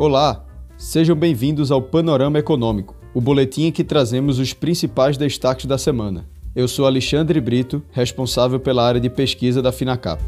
Olá, sejam bem-vindos ao Panorama Econômico, o boletim em que trazemos os principais destaques da semana. Eu sou Alexandre Brito, responsável pela área de pesquisa da Finacap.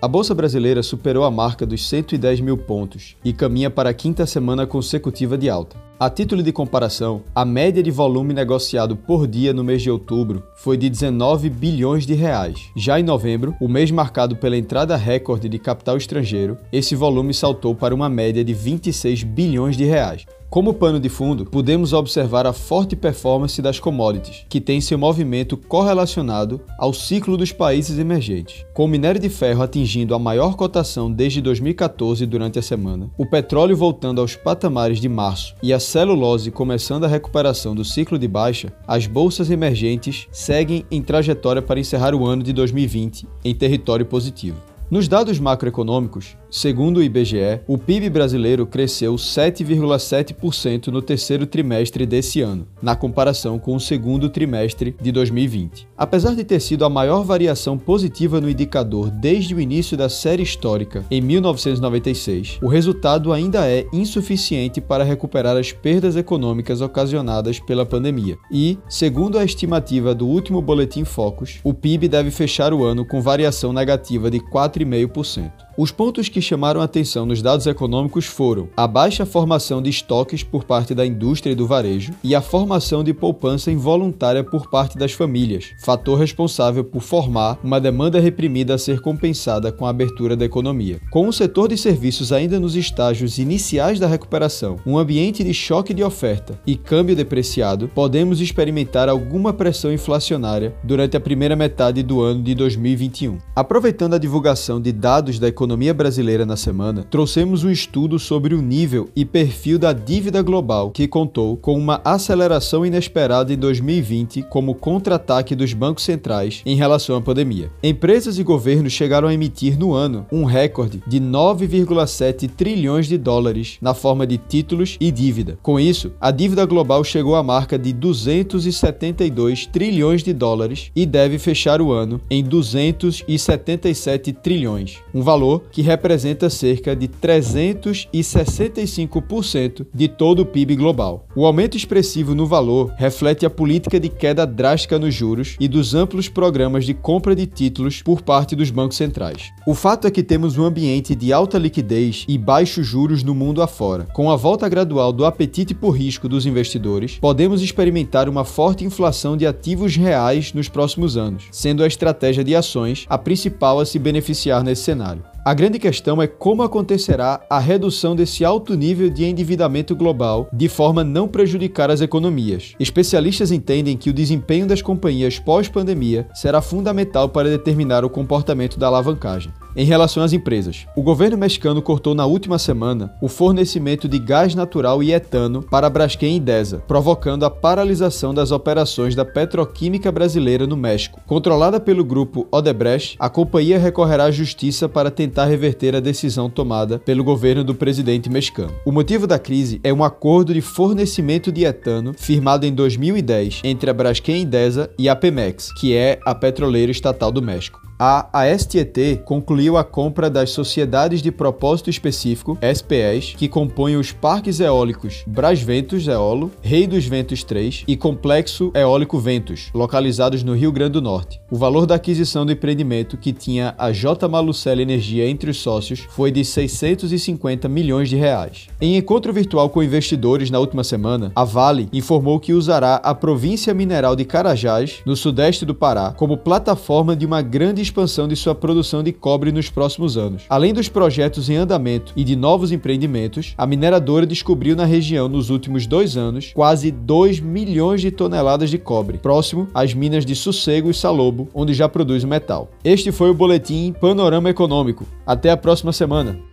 A Bolsa Brasileira superou a marca dos 110 mil pontos e caminha para a quinta semana consecutiva de alta. A título de comparação, a média de volume negociado por dia no mês de outubro foi de 19 bilhões de reais. Já em novembro, o mês marcado pela entrada recorde de capital estrangeiro, esse volume saltou para uma média de 26 bilhões de reais. Como pano de fundo, podemos observar a forte performance das commodities, que tem seu movimento correlacionado ao ciclo dos países emergentes. Com o minério de ferro atingindo a maior cotação desde 2014 durante a semana, o petróleo voltando aos patamares de março e a celulose começando a recuperação do ciclo de baixa, as bolsas emergentes seguem em trajetória para encerrar o ano de 2020 em território positivo. Nos dados macroeconômicos, segundo o IBGE, o PIB brasileiro cresceu 7,7% no terceiro trimestre desse ano, na comparação com o segundo trimestre de 2020. Apesar de ter sido a maior variação positiva no indicador desde o início da série histórica, em 1996, o resultado ainda é insuficiente para recuperar as perdas econômicas ocasionadas pela pandemia. E, segundo a estimativa do último Boletim Focus, o PIB deve fechar o ano com variação negativa de 4 4,5%. Os pontos que chamaram atenção nos dados econômicos foram a baixa formação de estoques por parte da indústria e do varejo e a formação de poupança involuntária por parte das famílias, fator responsável por formar uma demanda reprimida a ser compensada com a abertura da economia. Com o setor de serviços ainda nos estágios iniciais da recuperação, um ambiente de choque de oferta e câmbio depreciado, podemos experimentar alguma pressão inflacionária durante a primeira metade do ano de 2021. Aproveitando a divulgação de dados da economia brasileira na semana, trouxemos um estudo sobre o nível e perfil da dívida global, que contou com uma aceleração inesperada em 2020 como contra-ataque dos bancos centrais em relação à pandemia. Empresas e governos chegaram a emitir no ano um recorde de 9,7 trilhões de dólares na forma de títulos e dívida. Com isso, a dívida global chegou à marca de 272 trilhões de dólares e deve fechar o ano em 277 trilhões trilhões, um valor que representa cerca de 365% de todo o PIB global. O aumento expressivo no valor reflete a política de queda drástica nos juros e dos amplos programas de compra de títulos por parte dos bancos centrais. O fato é que temos um ambiente de alta liquidez e baixos juros no mundo afora. Com a volta gradual do apetite por risco dos investidores, podemos experimentar uma forte inflação de ativos reais nos próximos anos, sendo a estratégia de ações a principal a se beneficiar nesse cenário. A grande questão é como acontecerá a redução desse alto nível de endividamento global de forma a não prejudicar as economias. Especialistas entendem que o desempenho das companhias pós-pandemia será fundamental para determinar o comportamento da alavancagem. Em relação às empresas, o governo mexicano cortou na última semana o fornecimento de gás natural e etano para Braskem e Desa, provocando a paralisação das operações da petroquímica brasileira no México. Controlada pelo grupo Odebrecht, a companhia recorrerá à justiça para tentar tentar reverter a decisão tomada pelo governo do presidente mexicano. O motivo da crise é um acordo de fornecimento de etano firmado em 2010 entre a Braskem Idesa e a Pemex, que é a petroleira estatal do México a ASTET concluiu a compra das Sociedades de Propósito Específico, SPEs, que compõem os parques eólicos Brasventos Eolo, Rei dos Ventos 3 e Complexo Eólico Ventos, localizados no Rio Grande do Norte. O valor da aquisição do empreendimento, que tinha a J. Malucelli Energia entre os sócios, foi de 650 milhões de reais. Em encontro virtual com investidores na última semana, a Vale informou que usará a província mineral de Carajás, no sudeste do Pará, como plataforma de uma grande expansão de sua produção de cobre nos próximos anos. Além dos projetos em andamento e de novos empreendimentos, a mineradora descobriu na região nos últimos dois anos quase 2 milhões de toneladas de cobre, próximo às minas de Sossego e Salobo, onde já produz o metal. Este foi o boletim Panorama Econômico. Até a próxima semana.